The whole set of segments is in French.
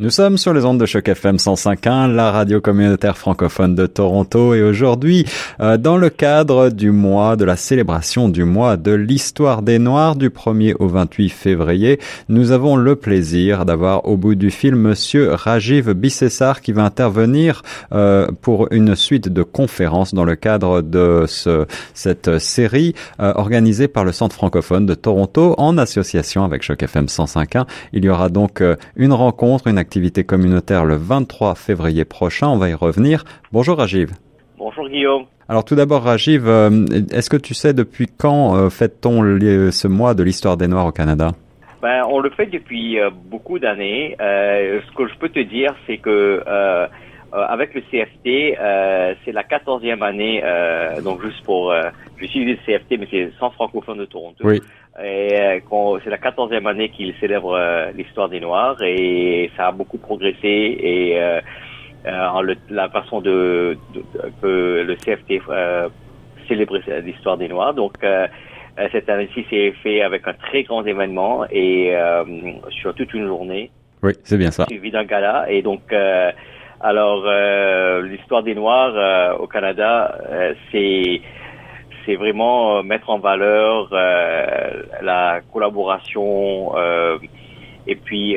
Nous sommes sur les ondes de choc FM 105.1, la radio communautaire francophone de Toronto et aujourd'hui, euh, dans le cadre du mois de la célébration du mois de l'histoire des Noirs du 1er au 28 février, nous avons le plaisir d'avoir au bout du fil monsieur Rajiv Bissessar qui va intervenir euh, pour une suite de conférences dans le cadre de ce, cette série euh, organisée par le Centre francophone de Toronto en association avec choc FM 105.1. Il y aura donc une rencontre, une activité communautaire le 23 février prochain. On va y revenir. Bonjour Rajiv. Bonjour Guillaume. Alors tout d'abord Rajiv, euh, est-ce que tu sais depuis quand euh, fête-t-on ce mois de l'histoire des Noirs au Canada? Ben, on le fait depuis euh, beaucoup d'années. ce que je peux te dire, c'est que avec le CFT, c'est la quatorzième année, donc juste pour, je suis le CFT, mais c'est sans francophone de Toronto. Oui. Et euh, c'est la quatorzième année qu'il célèbre euh, l'histoire des Noirs et ça a beaucoup progressé et euh, en le, la façon de, de, que le CFT célébrer l'histoire des Noirs. Donc cette année-ci, c'est fait avec un très grand événement et sur toute une journée. Oui, c'est bien ça. Suivi d'un gala et donc alors l'histoire des Noirs au Canada, c'est c'est vraiment euh, mettre en valeur euh, la collaboration euh, et puis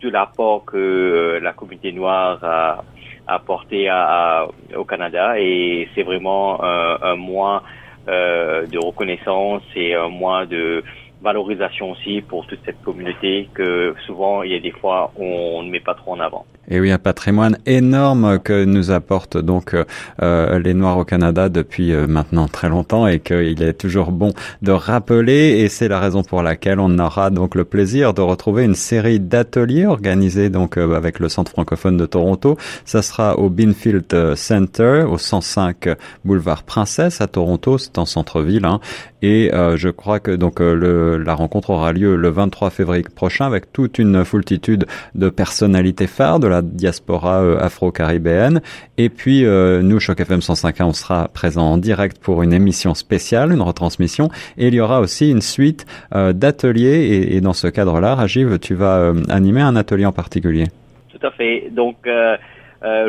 tout, l'apport que la communauté noire a apporté à, au Canada et c'est vraiment un mois de reconnaissance et un mois de valorisation aussi pour toute cette communauté que souvent il y a des fois on ne met pas trop en avant. Et oui, un patrimoine énorme que nous apportent donc euh, les Noirs au Canada depuis euh, maintenant très longtemps et qu'il est toujours bon de rappeler et c'est la raison pour laquelle on aura donc le plaisir de retrouver une série d'ateliers organisés donc euh, avec le Centre francophone de Toronto. Ça sera au Binfield Center au 105 boulevard Princesse à Toronto, c'est en centre-ville hein. Et je crois que donc le, la rencontre aura lieu le 23 février prochain avec toute une foultitude de personnalités phares de la diaspora euh, afro-caribéenne. Et puis, euh, nous, Choc FM 105.1, on sera présent en direct pour une émission spéciale, une retransmission. Et il y aura aussi une suite euh, d'ateliers. Et, dans ce cadre-là, Rajiv, tu vas animer un atelier en particulier. Tout à fait. Donc,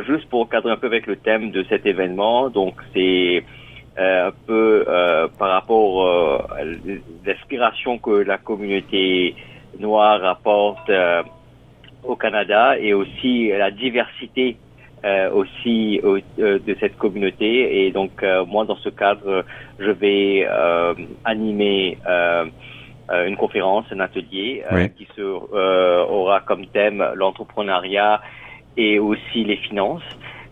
juste pour cadrer un peu avec le thème de cet événement, donc c'est un peu par rapport à l'inspiration que la communauté noire apporte au Canada et aussi la diversité euh, aussi euh, de cette communauté. Et donc, euh, moi, dans ce cadre, je vais euh, animer une conférence, un atelier qui se, aura comme thème l'entrepreneuriat et aussi les finances.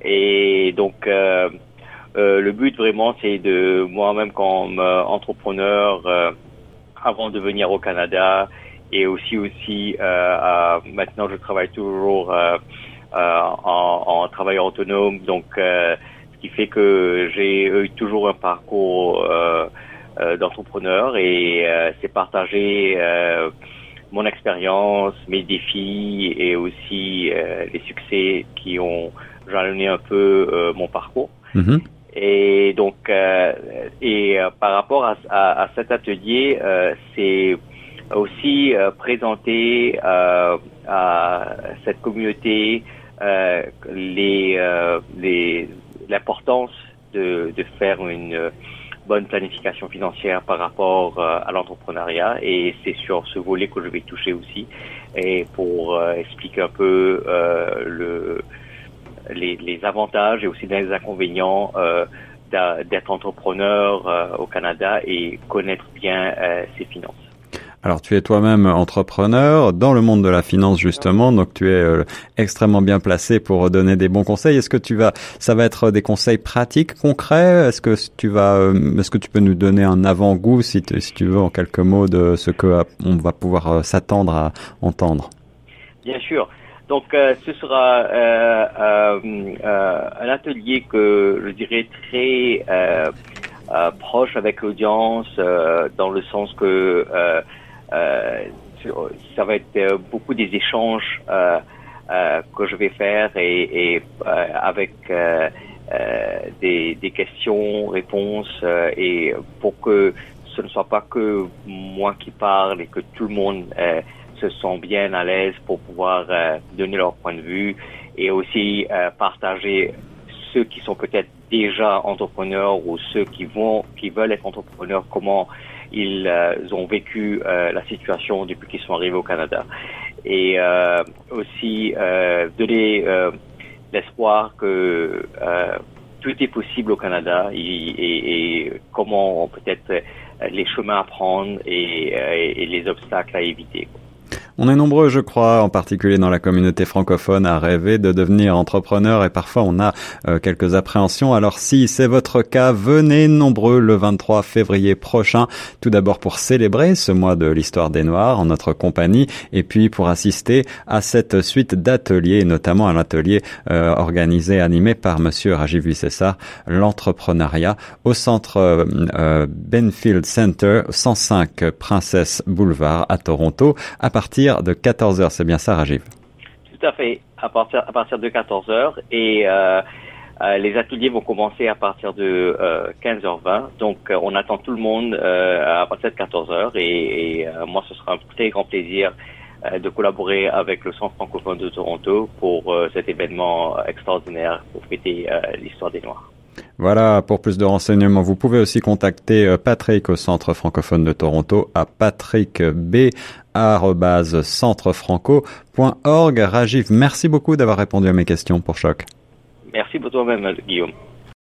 Et donc, le but vraiment, c'est de moi-même comme entrepreneur, avant de venir au Canada, et aussi aussi euh, maintenant je travaille toujours euh, euh, en, en travailleur autonome donc ce qui fait que j'ai eu toujours un parcours d'entrepreneur et c'est partager mon expérience, mes défis et aussi les succès qui ont jalonné un peu mon parcours. Mm-hmm. Et donc, et par rapport à, à, à cet atelier, c'est aussi euh, présenter euh, à cette communauté euh, les l'importance de, de faire une bonne planification financière par rapport à l'entrepreneuriat. Et c'est sur ce volet que je vais toucher aussi et pour expliquer un peu le les, les, avantages et aussi les inconvénients d'être entrepreneur au Canada et connaître bien ses finances. Alors tu es toi-même entrepreneur dans le monde de la finance justement, donc tu es euh, extrêmement bien placé pour donner des bons conseils. Est-ce que tu vas, ça va être des conseils pratiques, concrets? Est-ce que tu vas, euh, est-ce que tu peux nous donner un avant-goût si, si tu veux en quelques mots de ce que euh, on va pouvoir s'attendre à entendre? Bien sûr. Donc ce sera un atelier que je dirais très proche avec l'audience dans le sens que euh, ça va être euh, beaucoup des échanges euh, que je vais faire et, avec des, questions, réponses et pour que ce ne soit pas que moi qui parle et que tout le monde se sentent bien à l'aise pour pouvoir donner leur point de vue et aussi partager ceux qui sont peut-être déjà entrepreneurs ou ceux qui vont, qui veulent être entrepreneurs, comment ils ont vécu la situation depuis qu'ils sont arrivés au Canada. Et aussi donner l'espoir que tout est possible au Canada et, comment peut-être les chemins à prendre et, et les obstacles à éviter. On est nombreux, je crois, en particulier dans la communauté francophone, à rêver de devenir entrepreneur et parfois on a euh, quelques appréhensions. Alors si c'est votre cas, venez nombreux le 23 février prochain, tout d'abord pour célébrer ce mois de l'histoire des Noirs en notre compagnie et puis pour assister à cette suite d'ateliers, notamment à l'atelier euh, organisé, animé par Monsieur Rajiv Vissessa, l'entrepreneuriat au centre euh, Benfield Center, 105 Princess Boulevard à Toronto, à partir de 14h. C'est bien ça, Rajiv? Tout à fait, à partir, partir de 14h. Et euh, euh, les ateliers vont commencer à partir de 15h20. Euh, Donc, on attend tout le monde à partir de 14h. Et, moi, ce sera un très grand plaisir de collaborer avec le Centre francophone de Toronto pour cet événement extraordinaire pour fêter l'histoire des Noirs. Voilà, pour plus de renseignements, vous pouvez aussi contacter Patrick au Centre francophone de Toronto à patrickb centrefranco.org. Rajiv, merci beaucoup d'avoir répondu à mes questions pour Choc. Merci pour toi-même, Guillaume.